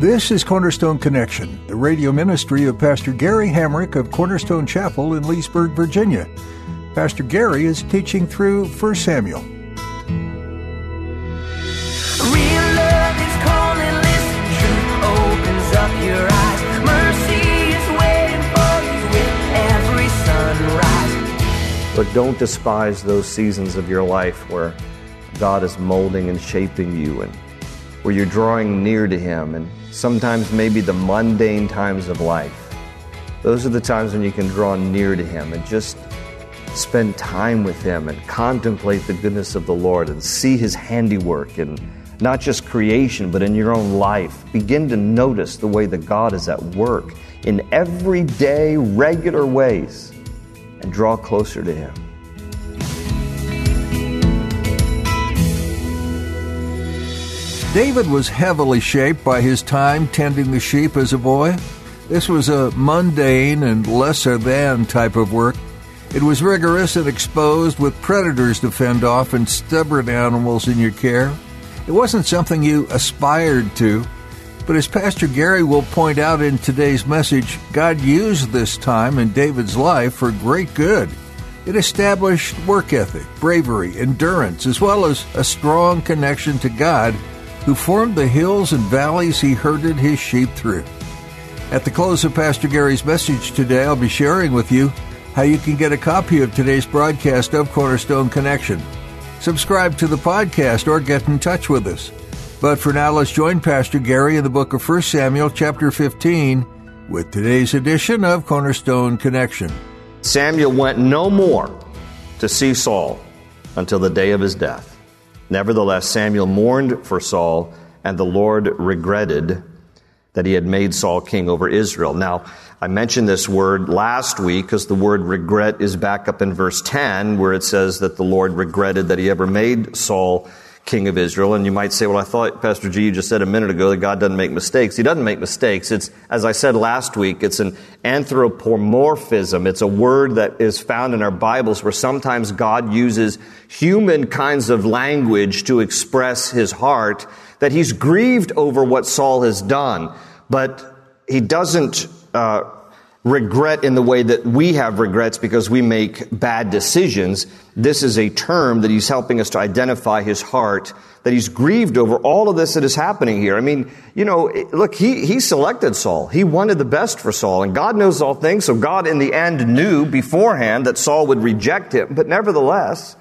This is Cornerstone Connection, the radio ministry of Pastor Gary Hamrick of Cornerstone Chapel in Leesburg, Virginia. Pastor Gary is teaching through 1 Samuel. Real love is calling, listen, truth opens up your eyes. Mercy is waiting for you with every sunrise. But don't despise those seasons of your life where God is molding and shaping you and where you're drawing near to Him and sometimes maybe the mundane times of life. Those are the times when you can draw near to Him and just spend time with Him and contemplate the goodness of the Lord and see His handiwork in not just creation, but in your own life. Begin to notice the way that God is at work in everyday, regular ways and draw closer to Him. David was heavily shaped by his time tending the sheep as a boy. This was a mundane and lesser than type of work. It was rigorous and exposed with predators to fend off and stubborn animals in your care. It wasn't something you aspired to, but as Pastor Gary will point out in today's message, God used this time in David's life for great good. It established work ethic, bravery, endurance, as well as a strong connection to God who formed the hills and valleys he herded his sheep through. At the close of Pastor Gary's message today, I'll be sharing with you how you can get a copy of today's broadcast of Cornerstone Connection. Subscribe to the podcast or get in touch with us. But for now, let's join Pastor Gary in the book of 1 Samuel, chapter 15, with today's edition of Cornerstone Connection. Samuel went no more to see Saul until the day of his death. Nevertheless, Samuel mourned for Saul, and the Lord regretted that he had made Saul king over Israel. Now, I mentioned this word last week because the word regret is back up in verse 10 where it says that the Lord regretted that he ever made Saul king of Israel. And you might say, well, I thought, Pastor G, you just said a minute ago that God doesn't make mistakes. He doesn't make mistakes. It's, as I said last week, it's an anthropomorphism. It's a word that is found in our Bibles where sometimes God uses human kinds of language to express his heart, that he's grieved over what Saul has done, but he doesn't, uh, regret in the way that we have regrets because we make bad decisions. This is a term that he's helping us to identify his heart, that he's grieved over all of this that is happening here. I mean, you know, look, he, he selected Saul. He wanted the best for Saul, and God knows all things, so God in the end knew beforehand that Saul would reject him. But nevertheless,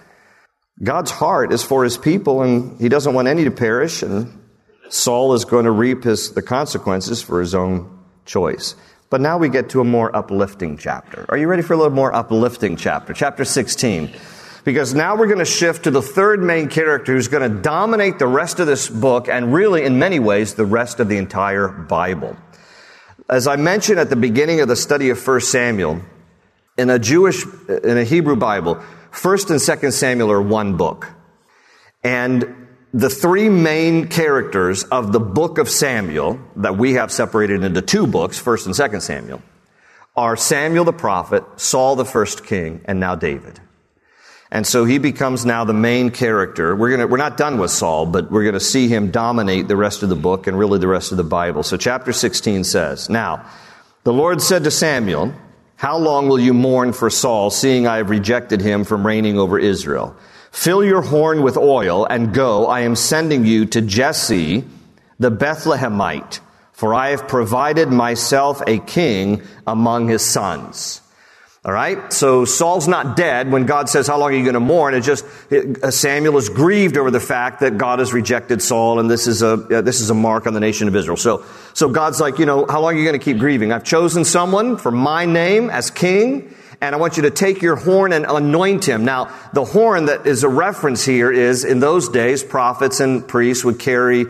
God's heart is for his people, and he doesn't want any to perish, and Saul is going to reap his, the consequences for his own choice. But now we get to a more uplifting chapter. Are you ready for a little more uplifting chapter? Chapter 16. Because now we're going to shift to the third main character who's going to dominate the rest of this book and really, in many ways, the rest of the entire Bible. As I mentioned at the beginning of the study of 1 Samuel, in a Jewish, in a Hebrew Bible, 1st and 2nd Samuel are one book. And the three main characters of the book of Samuel that we have separated into two books, 1st and 2nd Samuel, are Samuel the prophet, Saul the first king, and now David. And so he becomes now the main character. We're gonna, we're not done with Saul, but we're gonna see him dominate the rest of the book and really the rest of the Bible. So chapter 16 says, Now, the Lord said to Samuel, How long will you mourn for Saul, seeing I have rejected him from reigning over Israel? Fill your horn with oil and go. I am sending you to Jesse, the Bethlehemite, for I have provided myself a king among his sons. All right. So Saul's not dead when God says, how long are you going to mourn? It just, it, uh, Samuel is grieved over the fact that God has rejected Saul and this is a, uh, this is a mark on the nation of Israel. So, so God's like, you know, how long are you going to keep grieving? I've chosen someone for my name as king and I want you to take your horn and anoint him. Now, the horn that is a reference here is in those days, prophets and priests would carry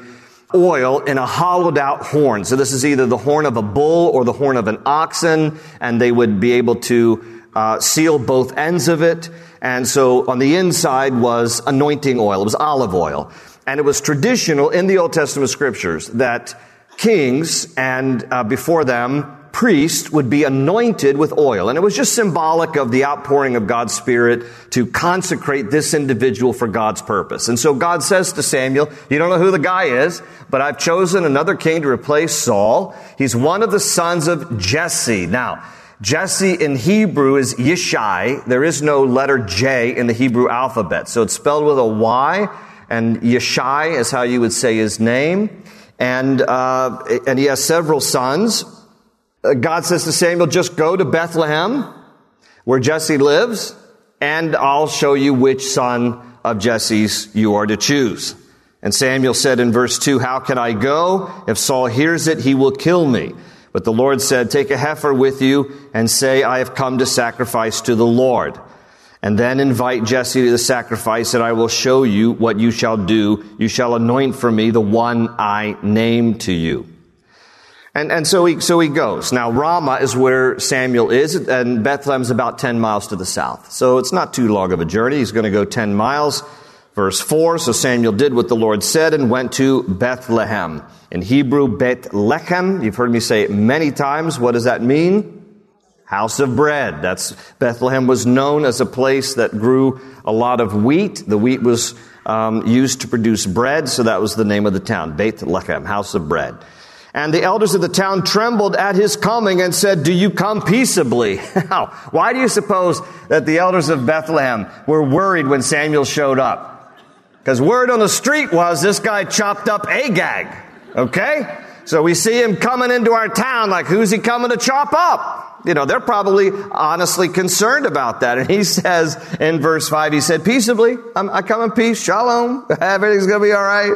oil in a hollowed out horn. So this is either the horn of a bull or the horn of an oxen, and they would be able to uh, seal both ends of it. And so on the inside was anointing oil. It was olive oil. And it was traditional in the Old Testament scriptures that kings and uh, before them priest would be anointed with oil. And it was just symbolic of the outpouring of God's Spirit to consecrate this individual for God's purpose. And so God says to Samuel, you don't know who the guy is, but I've chosen another king to replace Saul. He's one of the sons of Jesse. Now, Jesse in Hebrew is Yishai. There is no letter J in the Hebrew alphabet. So it's spelled with a Y, and Yishai is how you would say his name. And, uh, and he has several sons. Uh, God says to Samuel, just go to Bethlehem, where Jesse lives, and I'll show you which son of Jesse's you are to choose. And Samuel said in verse 2, How can I go? If Saul hears it, he will kill me. But the Lord said, Take a heifer with you and say, I have come to sacrifice to the Lord. And then invite Jesse to the sacrifice, and I will show you what you shall do. You shall anoint for me the one I name to you. And, and so he, so he goes. Now, Ramah is where Samuel is, and Bethlehem's about 10 miles to the south. So it's not too long of a journey. He's going to go 10 miles. Verse 4, so Samuel did what the Lord said and went to Bethlehem. In Hebrew, Bet Lechem. You've heard me say it many times. What does that mean? House of bread. That's, Bethlehem was known as a place that grew a lot of wheat. The wheat was um, used to produce bread, so that was the name of the town. Beit Lechem, house of bread. And the elders of the town trembled at his coming and said, Do you come peaceably? Why do you suppose that the elders of Bethlehem were worried when Samuel showed up? Because word on the street was this guy chopped up Agag. Okay? So we see him coming into our town like, who's he coming to chop up? You know, they're probably honestly concerned about that. And he says in verse 5, he said, Peaceably, I'm, I come in peace, shalom, everything's going to be all right.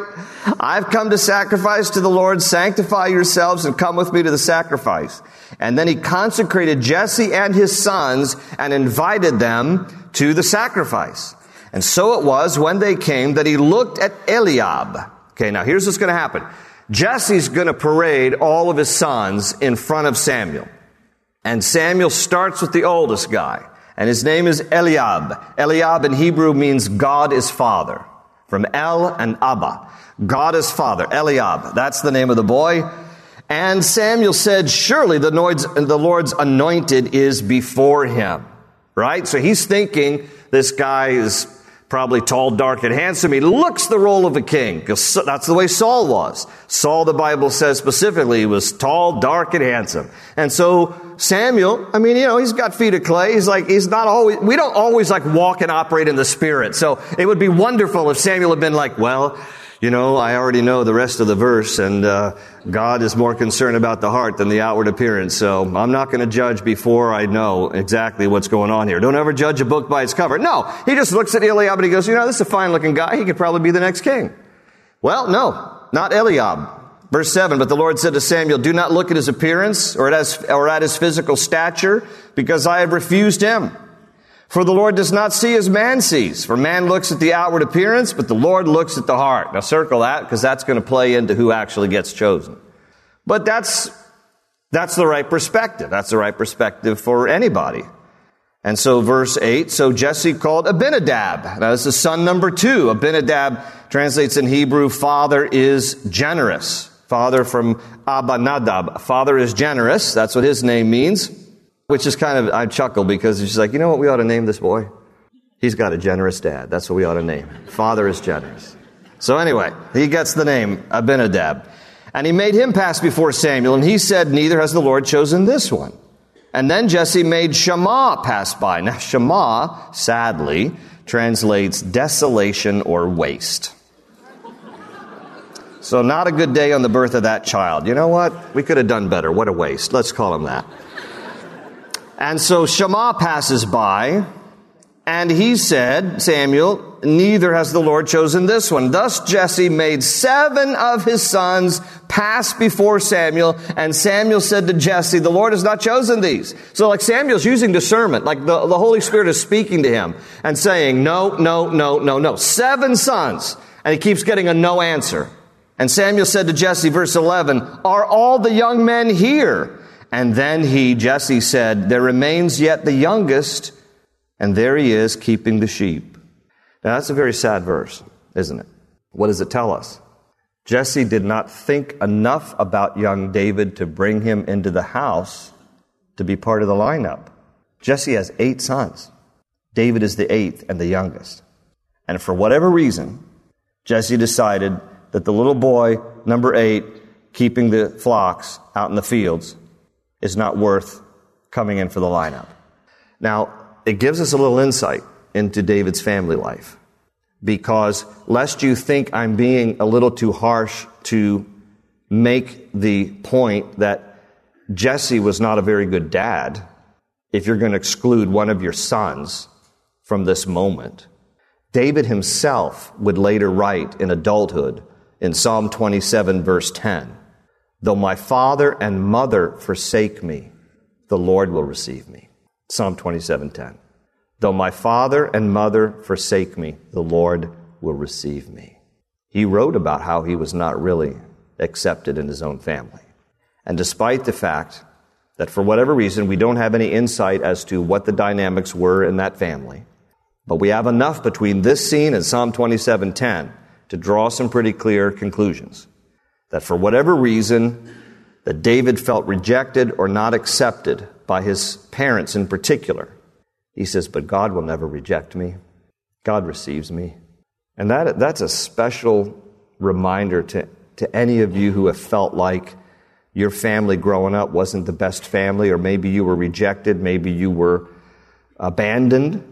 I've come to sacrifice to the Lord, sanctify yourselves and come with me to the sacrifice. And then he consecrated Jesse and his sons and invited them to the sacrifice. And so it was when they came that he looked at Eliab. Okay, now here's what's going to happen. Jesse's going to parade all of his sons in front of Samuel. And Samuel starts with the oldest guy, and his name is Eliab. Eliab in Hebrew means God is father. From El and Abba. God is father. Eliab. That's the name of the boy. And Samuel said, surely the Lord's, anointed is before him. Right? So he's thinking this guy is probably tall, dark, and handsome. He looks the role of a king because that's the way Saul was. Saul, the Bible says specifically, was tall, dark, and handsome. And so Samuel, I mean, you know, he's got feet of clay. He's like, he's not always, we don't always like walk and operate in the spirit. So it would be wonderful if Samuel had been like, well, you know, I already know the rest of the verse, and uh, God is more concerned about the heart than the outward appearance. So I'm not going to judge before I know exactly what's going on here. Don't ever judge a book by its cover. No, he just looks at Eliab and he goes, you know, this is a fine looking guy. He could probably be the next king. Well, no, not Eliab. Verse 7, but the Lord said to Samuel, do not look at his appearance or at his, physical stature, because I have refused him. For the Lord does not see as man sees. For man looks at the outward appearance, but the Lord looks at the heart. Now circle that because that's going to play into who actually gets chosen. But that's, that's the right perspective. That's the right perspective for anybody. And so verse 8, so Jesse called Abinadab. Now this is son number two. Abinadab translates in Hebrew, father is generous. Father from Abinadab. Father is generous. That's what his name means. Which is kind of, I chuckle because she's like, you know what we ought to name this boy? He's got a generous dad. That's what we ought to name. Father is generous. So anyway, he gets the name Abinadab. And he made him pass before Samuel, and he said, Neither has the Lord chosen this one. And then Jesse made Shammah pass by. Now, Shammah, sadly, translates desolation or waste. So, not a good day on the birth of that child. You know what? We could have done better. What a waste. Let's call him that. And so Shammah passes by, and he said, Samuel, neither has the Lord chosen this one. Thus Jesse made seven of his sons pass before Samuel, and Samuel said to Jesse, the Lord has not chosen these. So like Samuel's using discernment, like the, the Holy Spirit is speaking to him and saying, no, no, no, no, no. Seven sons. And he keeps getting a no answer. And Samuel said to Jesse, verse 11, Are all the young men here? And then he, Jesse, said, There remains yet the youngest, and there he is keeping the sheep. Now that's a very sad verse, isn't it? What does it tell us? Jesse did not think enough about young David to bring him into the house to be part of the lineup. Jesse has eight sons. David is the eighth and the youngest. And for whatever reason, Jesse decided that the little boy, number eight, keeping the flocks out in the fields, is not worth coming in for the lineup. Now, it gives us a little insight into David's family life. Because lest you think I'm being a little too harsh to make the point that Jesse was not a very good dad, if you're going to exclude one of your sons from this moment. David himself would later write in adulthood in Psalm 27 verse 10, Though my father and mother forsake me, the Lord will receive me. Psalm 27:10. Though my father and mother forsake me, the Lord will receive me. He wrote about how he was not really accepted in his own family. And despite the fact that for whatever reason we don't have any insight as to what the dynamics were in that family, but we have enough between this scene and Psalm 27:10 to draw some pretty clear conclusions that for whatever reason, that David felt rejected or not accepted by his parents in particular. He says, But God will never reject me. God receives me. And that, that's a special reminder to, to any of you who have felt like your family growing up wasn't the best family, or maybe you were rejected, maybe you were abandoned,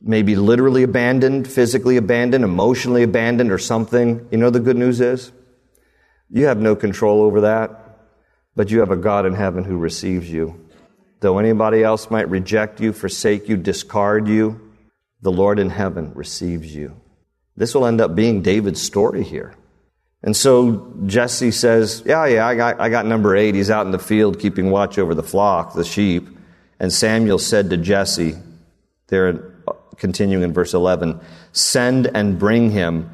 maybe literally abandoned, physically abandoned, emotionally abandoned, or something. You know, the good news is you have no control over that, but you have a God in heaven who receives you. Though anybody else might reject you, forsake you, discard you, the Lord in heaven receives you. This will end up being David's story here. And so Jesse says, Yeah, yeah, I got, I got number eight. He's out in the field keeping watch over the flock, the sheep. And Samuel said to Jesse, there, continuing in verse 11, Send and bring him,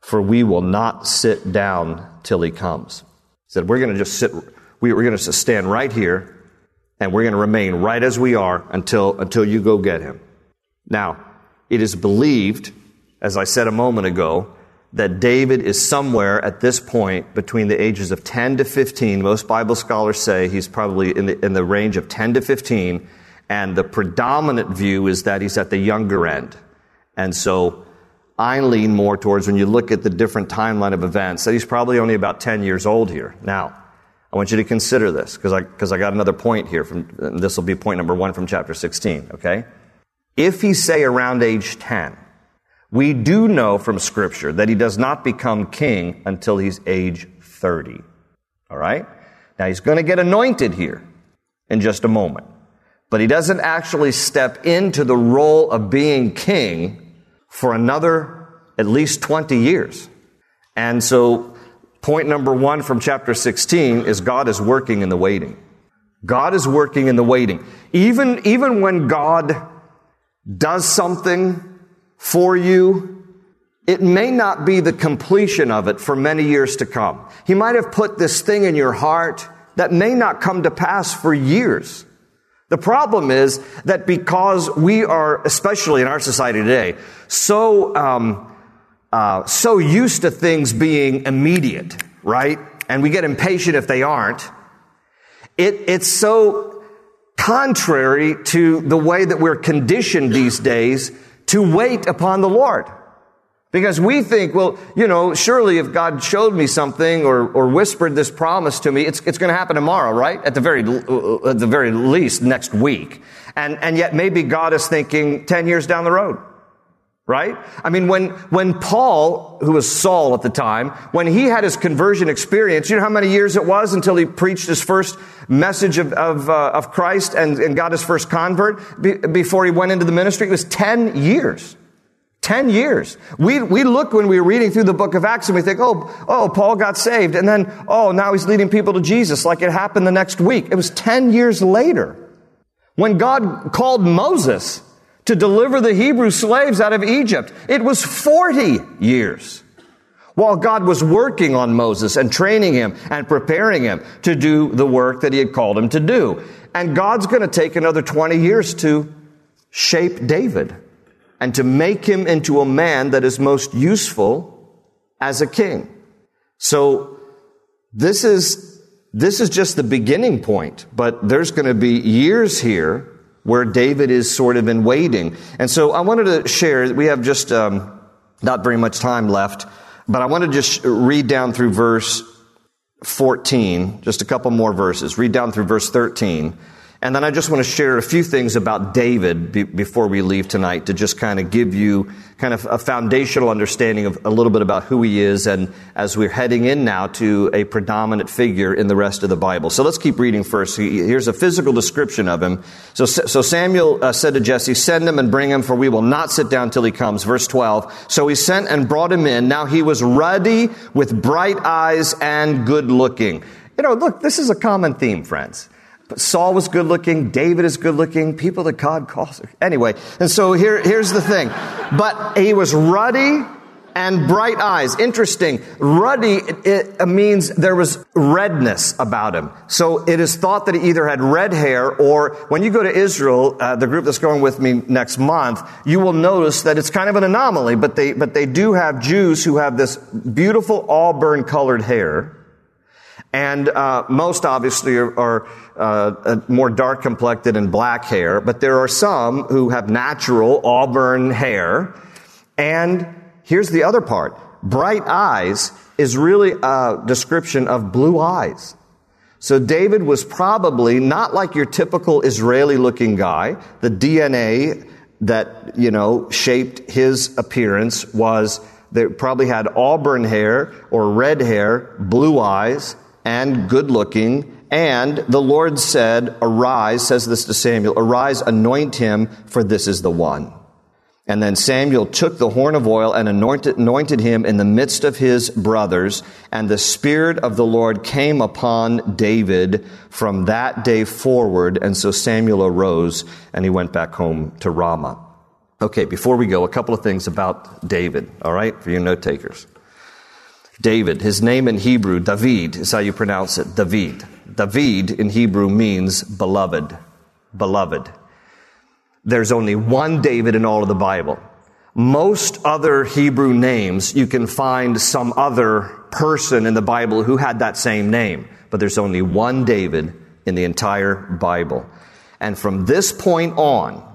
for we will not sit down till he comes. He said, We're going to just sit, we're going to stand right here, and we're going to remain right as we are until, until you go get him. Now, it is believed, as I said a moment ago, that David is somewhere at this point between the ages of 10 to 15. Most Bible scholars say he's probably in the, in the range of 10 to 15. And the predominant view is that he's at the younger end. And so I lean more towards when you look at the different timeline of events that he's probably only about 10 years old here. Now, I want you to consider this because I, because I got another point here from, this will be point number one from chapter 16, okay? If he's say around age 10, we do know from scripture that he does not become king until he's age 30. All right? Now he's going to get anointed here in just a moment. But he doesn't actually step into the role of being king for another at least 20 years. And so point number one from chapter 16 is God is working in the waiting. God is working in the waiting. Even, even when God does something for you, it may not be the completion of it for many years to come. He might have put this thing in your heart that may not come to pass for years. The problem is that because we are, especially in our society today, so um, uh, so used to things being immediate, right? And we get impatient if they aren't. It, it's so contrary to the way that we're conditioned these days to wait upon the Lord. Because we think, well, you know, surely if God showed me something or, or whispered this promise to me, it's, it's going to happen tomorrow, right? At the very, at the very least next week. And, and yet maybe God is thinking 10 years down the road. Right? I mean, when, when Paul, who was Saul at the time, when he had his conversion experience, you know how many years it was until he preached his first message of, of, uh, of Christ and, and got his first convert be, before he went into the ministry? It was 10 years. 10 years. We, we look when we were reading through the book of Acts and we think, oh, oh, Paul got saved. And then, oh, now he's leading people to Jesus like it happened the next week. It was 10 years later when God called Moses to deliver the Hebrew slaves out of Egypt. It was 40 years. while God was working on Moses and training him and preparing him to do the work that he had called him to do. And God's going to take another 20 years to shape David and to make him into a man that is most useful as a king. So this is, this is just the beginning point, but there's going to be years here where David is sort of in waiting. And so I wanted to share, we have just um, not very much time left, but I want to just read down through verse 14, just a couple more verses. Read down through verse 13. And then I just want to share a few things about David be, before we leave tonight to just kind of give you kind of a foundational understanding of a little bit about who he is and as we're heading in now to a predominant figure in the rest of the Bible. So let's keep reading first. Here's a physical description of him. So, so Samuel uh, said to Jesse, send him and bring him for we will not sit down till he comes. Verse 12. So he sent and brought him in. Now he was ruddy with bright eyes and good looking. You know, look, this is a common theme, friends. But Saul was good looking. David is good looking. People that God calls. Anyway, and so here, here's the thing. But he was ruddy and bright eyes. Interesting. Ruddy it, it means there was redness about him. So it is thought that he either had red hair or when you go to Israel, uh, the group that's going with me next month, you will notice that it's kind of an anomaly, but they, but they do have Jews who have this beautiful auburn colored hair. And uh, most obviously are, are uh, more dark complected and black hair, but there are some who have natural auburn hair. And here's the other part bright eyes is really a description of blue eyes. So David was probably not like your typical Israeli looking guy. The DNA that, you know, shaped his appearance was that probably had auburn hair or red hair, blue eyes, and good looking. And the Lord said, Arise, says this to Samuel, arise, anoint him, for this is the one. And then Samuel took the horn of oil and anointed, anointed, him in the midst of his brothers. And the Spirit of the Lord came upon David from that day forward. And so Samuel arose and he went back home to Ramah. Okay, before we go, a couple of things about David, all right, for you note takers. David, his name in Hebrew, David, is how you pronounce it, David. David in Hebrew means beloved, beloved. There's only one David in all of the Bible. Most other Hebrew names, you can find some other person in the Bible who had that same name, but there's only one David in the entire Bible. And from this point on,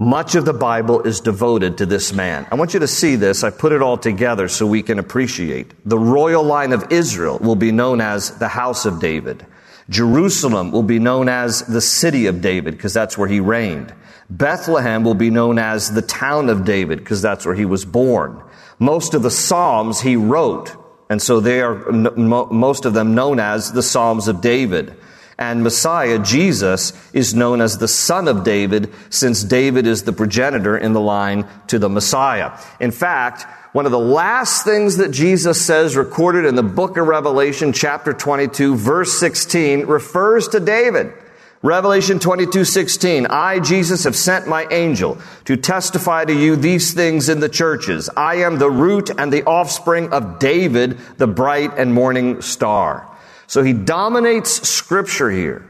much of the Bible is devoted to this man. I want you to see this. I put it all together so we can appreciate. The royal line of Israel will be known as the house of David. Jerusalem will be known as the city of David because that's where he reigned. Bethlehem will be known as the town of David because that's where he was born. Most of the Psalms he wrote, and so they are most of them known as the Psalms of David and Messiah, Jesus, is known as the son of David since David is the progenitor in the line to the Messiah. In fact, one of the last things that Jesus says recorded in the book of Revelation, chapter 22, verse 16, refers to David. Revelation 22, 16. I, Jesus, have sent my angel to testify to you these things in the churches. I am the root and the offspring of David, the bright and morning star. So he dominates scripture here.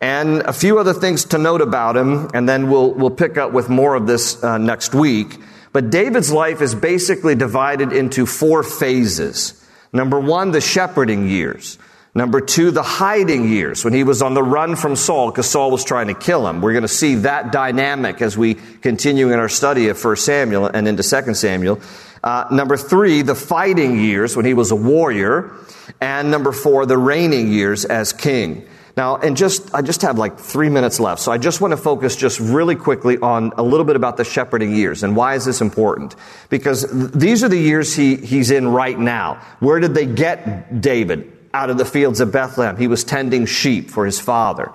And a few other things to note about him, and then we'll, we'll pick up with more of this uh, next week. But David's life is basically divided into four phases. Number one, the shepherding years. Number two, the hiding years when he was on the run from Saul because Saul was trying to kill him. We're going to see that dynamic as we continue in our study of 1 Samuel and into 2 Samuel. Uh, number three, the fighting years when he was a warrior. And number four, the reigning years as king. Now, and just, I just have like three minutes left. So I just want to focus just really quickly on a little bit about the shepherding years. And why is this important? Because th- these are the years he, he's in right now. Where did they get David? Out of the fields of Bethlehem. He was tending sheep for his father.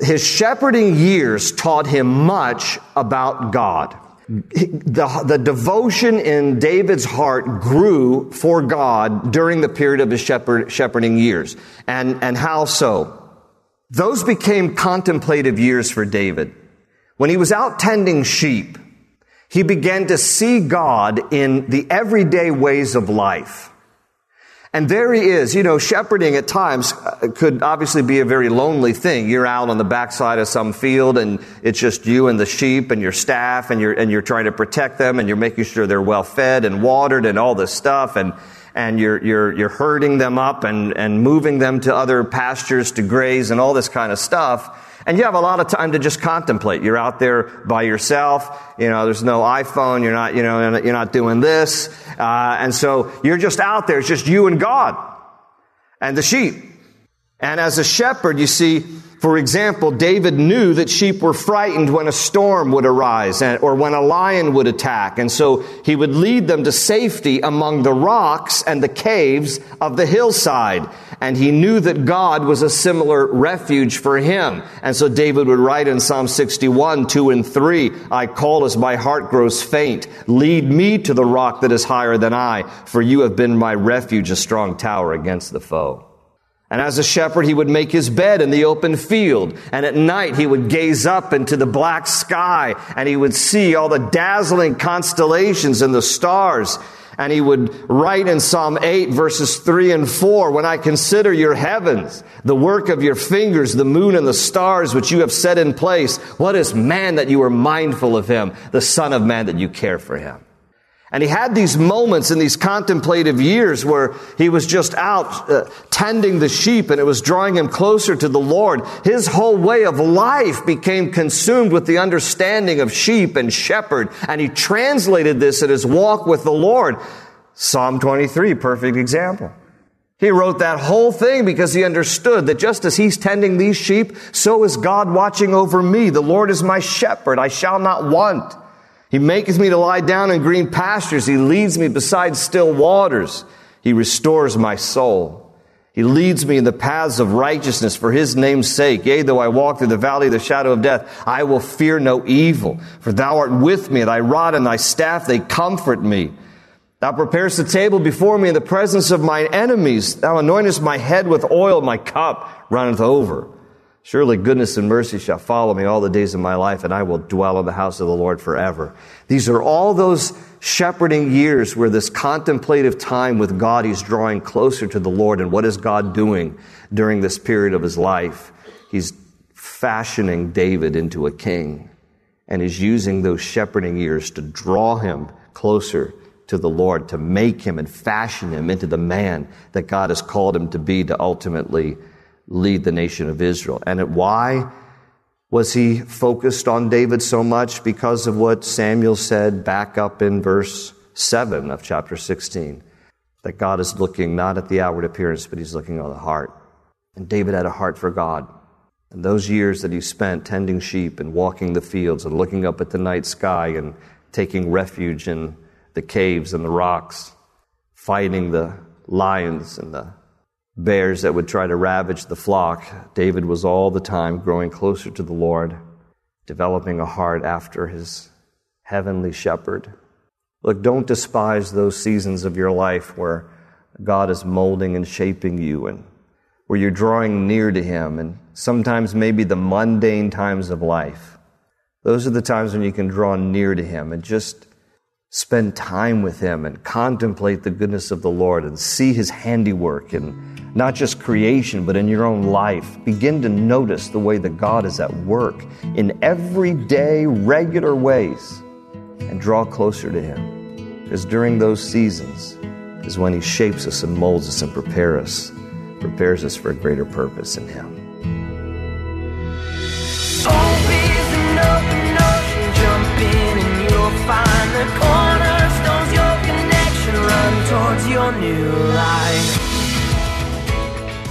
His shepherding years taught him much about God the, the devotion in David's heart grew for God during the period of his shepherd, shepherding years. And, and how so? Those became contemplative years for David. When he was out tending sheep, he began to see God in the everyday ways of life. And there he is. You know, shepherding at times uh, could obviously be a very lonely thing. You're out on the backside of some field and it's just you and the sheep and your staff and you're, and you're trying to protect them and you're making sure they're well fed and watered and all this stuff and, and you're, you're, you're herding them up and, and moving them to other pastures to graze and all this kind of stuff. And you have a lot of time to just contemplate. You're out there by yourself. You know, there's no iPhone. You're not, you know, you're not doing this. Uh, and so you're just out there. It's just you and God and the sheep. And as a shepherd, you see, for example, David knew that sheep were frightened when a storm would arise or when a lion would attack. And so he would lead them to safety among the rocks and the caves of the hillside. And he knew that God was a similar refuge for him. And so David would write in Psalm 61, 2 and 3, I call as my heart grows faint. Lead me to the rock that is higher than I, for you have been my refuge, a strong tower against the foe. And as a shepherd, he would make his bed in the open field. And at night, he would gaze up into the black sky and he would see all the dazzling constellations and the stars. And he would write in Psalm 8 verses 3 and 4, when I consider your heavens, the work of your fingers, the moon and the stars which you have set in place, what is man that you are mindful of him, the son of man that you care for him? And he had these moments in these contemplative years where he was just out uh, tending the sheep and it was drawing him closer to the Lord. His whole way of life became consumed with the understanding of sheep and shepherd. And he translated this in his walk with the Lord. Psalm 23, perfect example. He wrote that whole thing because he understood that just as he's tending these sheep, so is God watching over me. The Lord is my shepherd. I shall not want. He maketh me to lie down in green pastures. He leads me beside still waters. He restores my soul. He leads me in the paths of righteousness for his name's sake. Yea, though I walk through the valley of the shadow of death, I will fear no evil. For thou art with me, thy rod and thy staff, they comfort me. Thou preparest the table before me in the presence of mine enemies. Thou anointest my head with oil, my cup runneth over. Surely goodness and mercy shall follow me all the days of my life, and I will dwell in the house of the Lord forever. These are all those shepherding years where this contemplative time with God, he's drawing closer to the Lord. And what is God doing during this period of his life? He's fashioning David into a king. And he's using those shepherding years to draw him closer to the Lord, to make him and fashion him into the man that God has called him to be to ultimately lead the nation of Israel. And why was he focused on David so much? Because of what Samuel said back up in verse 7 of chapter 16 that God is looking not at the outward appearance, but he's looking on the heart. And David had a heart for God. And those years that he spent tending sheep and walking the fields and looking up at the night sky and taking refuge in the caves and the rocks, fighting the lions and the bears that would try to ravage the flock, David was all the time growing closer to the Lord, developing a heart after his heavenly shepherd. Look, don't despise those seasons of your life where God is molding and shaping you and where you're drawing near to Him and sometimes maybe the mundane times of life. Those are the times when you can draw near to Him and just spend time with Him and contemplate the goodness of the Lord and see His handiwork and not just creation, but in your own life. Begin to notice the way that God is at work in everyday, regular ways and draw closer to Him. Because during those seasons is when He shapes us and molds us and prepares us, prepares us for a greater purpose in Him.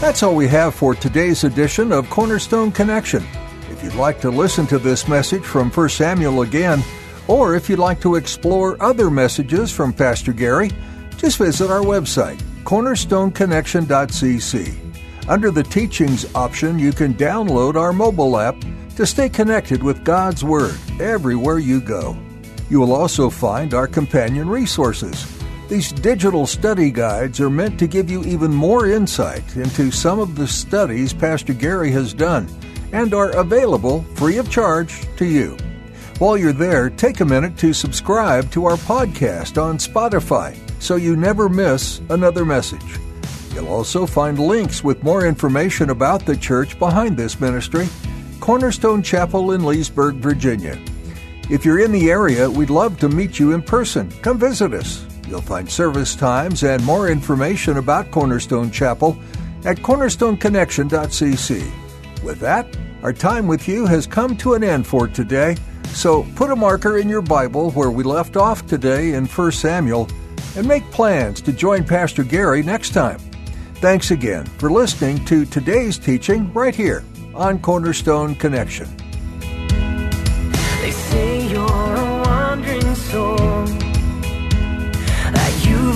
That's all we have for today's edition of Cornerstone Connection. If you'd like to listen to this message from 1 Samuel again, or if you'd like to explore other messages from Pastor Gary, just visit our website, cornerstoneconnection.cc. Under the Teachings option, you can download our mobile app to stay connected with God's Word everywhere you go. You will also find our companion resources these digital study guides are meant to give you even more insight into some of the studies Pastor Gary has done and are available free of charge to you. While you're there, take a minute to subscribe to our podcast on Spotify so you never miss another message. You'll also find links with more information about the church behind this ministry, Cornerstone Chapel in Leesburg, Virginia. If you're in the area, we'd love to meet you in person. Come visit us. You'll find service times and more information about Cornerstone Chapel at cornerstoneconnection.cc. With that, our time with you has come to an end for today. So put a marker in your Bible where we left off today in 1 Samuel and make plans to join Pastor Gary next time. Thanks again for listening to today's teaching right here on Cornerstone Connection. They say you're a wandering soul,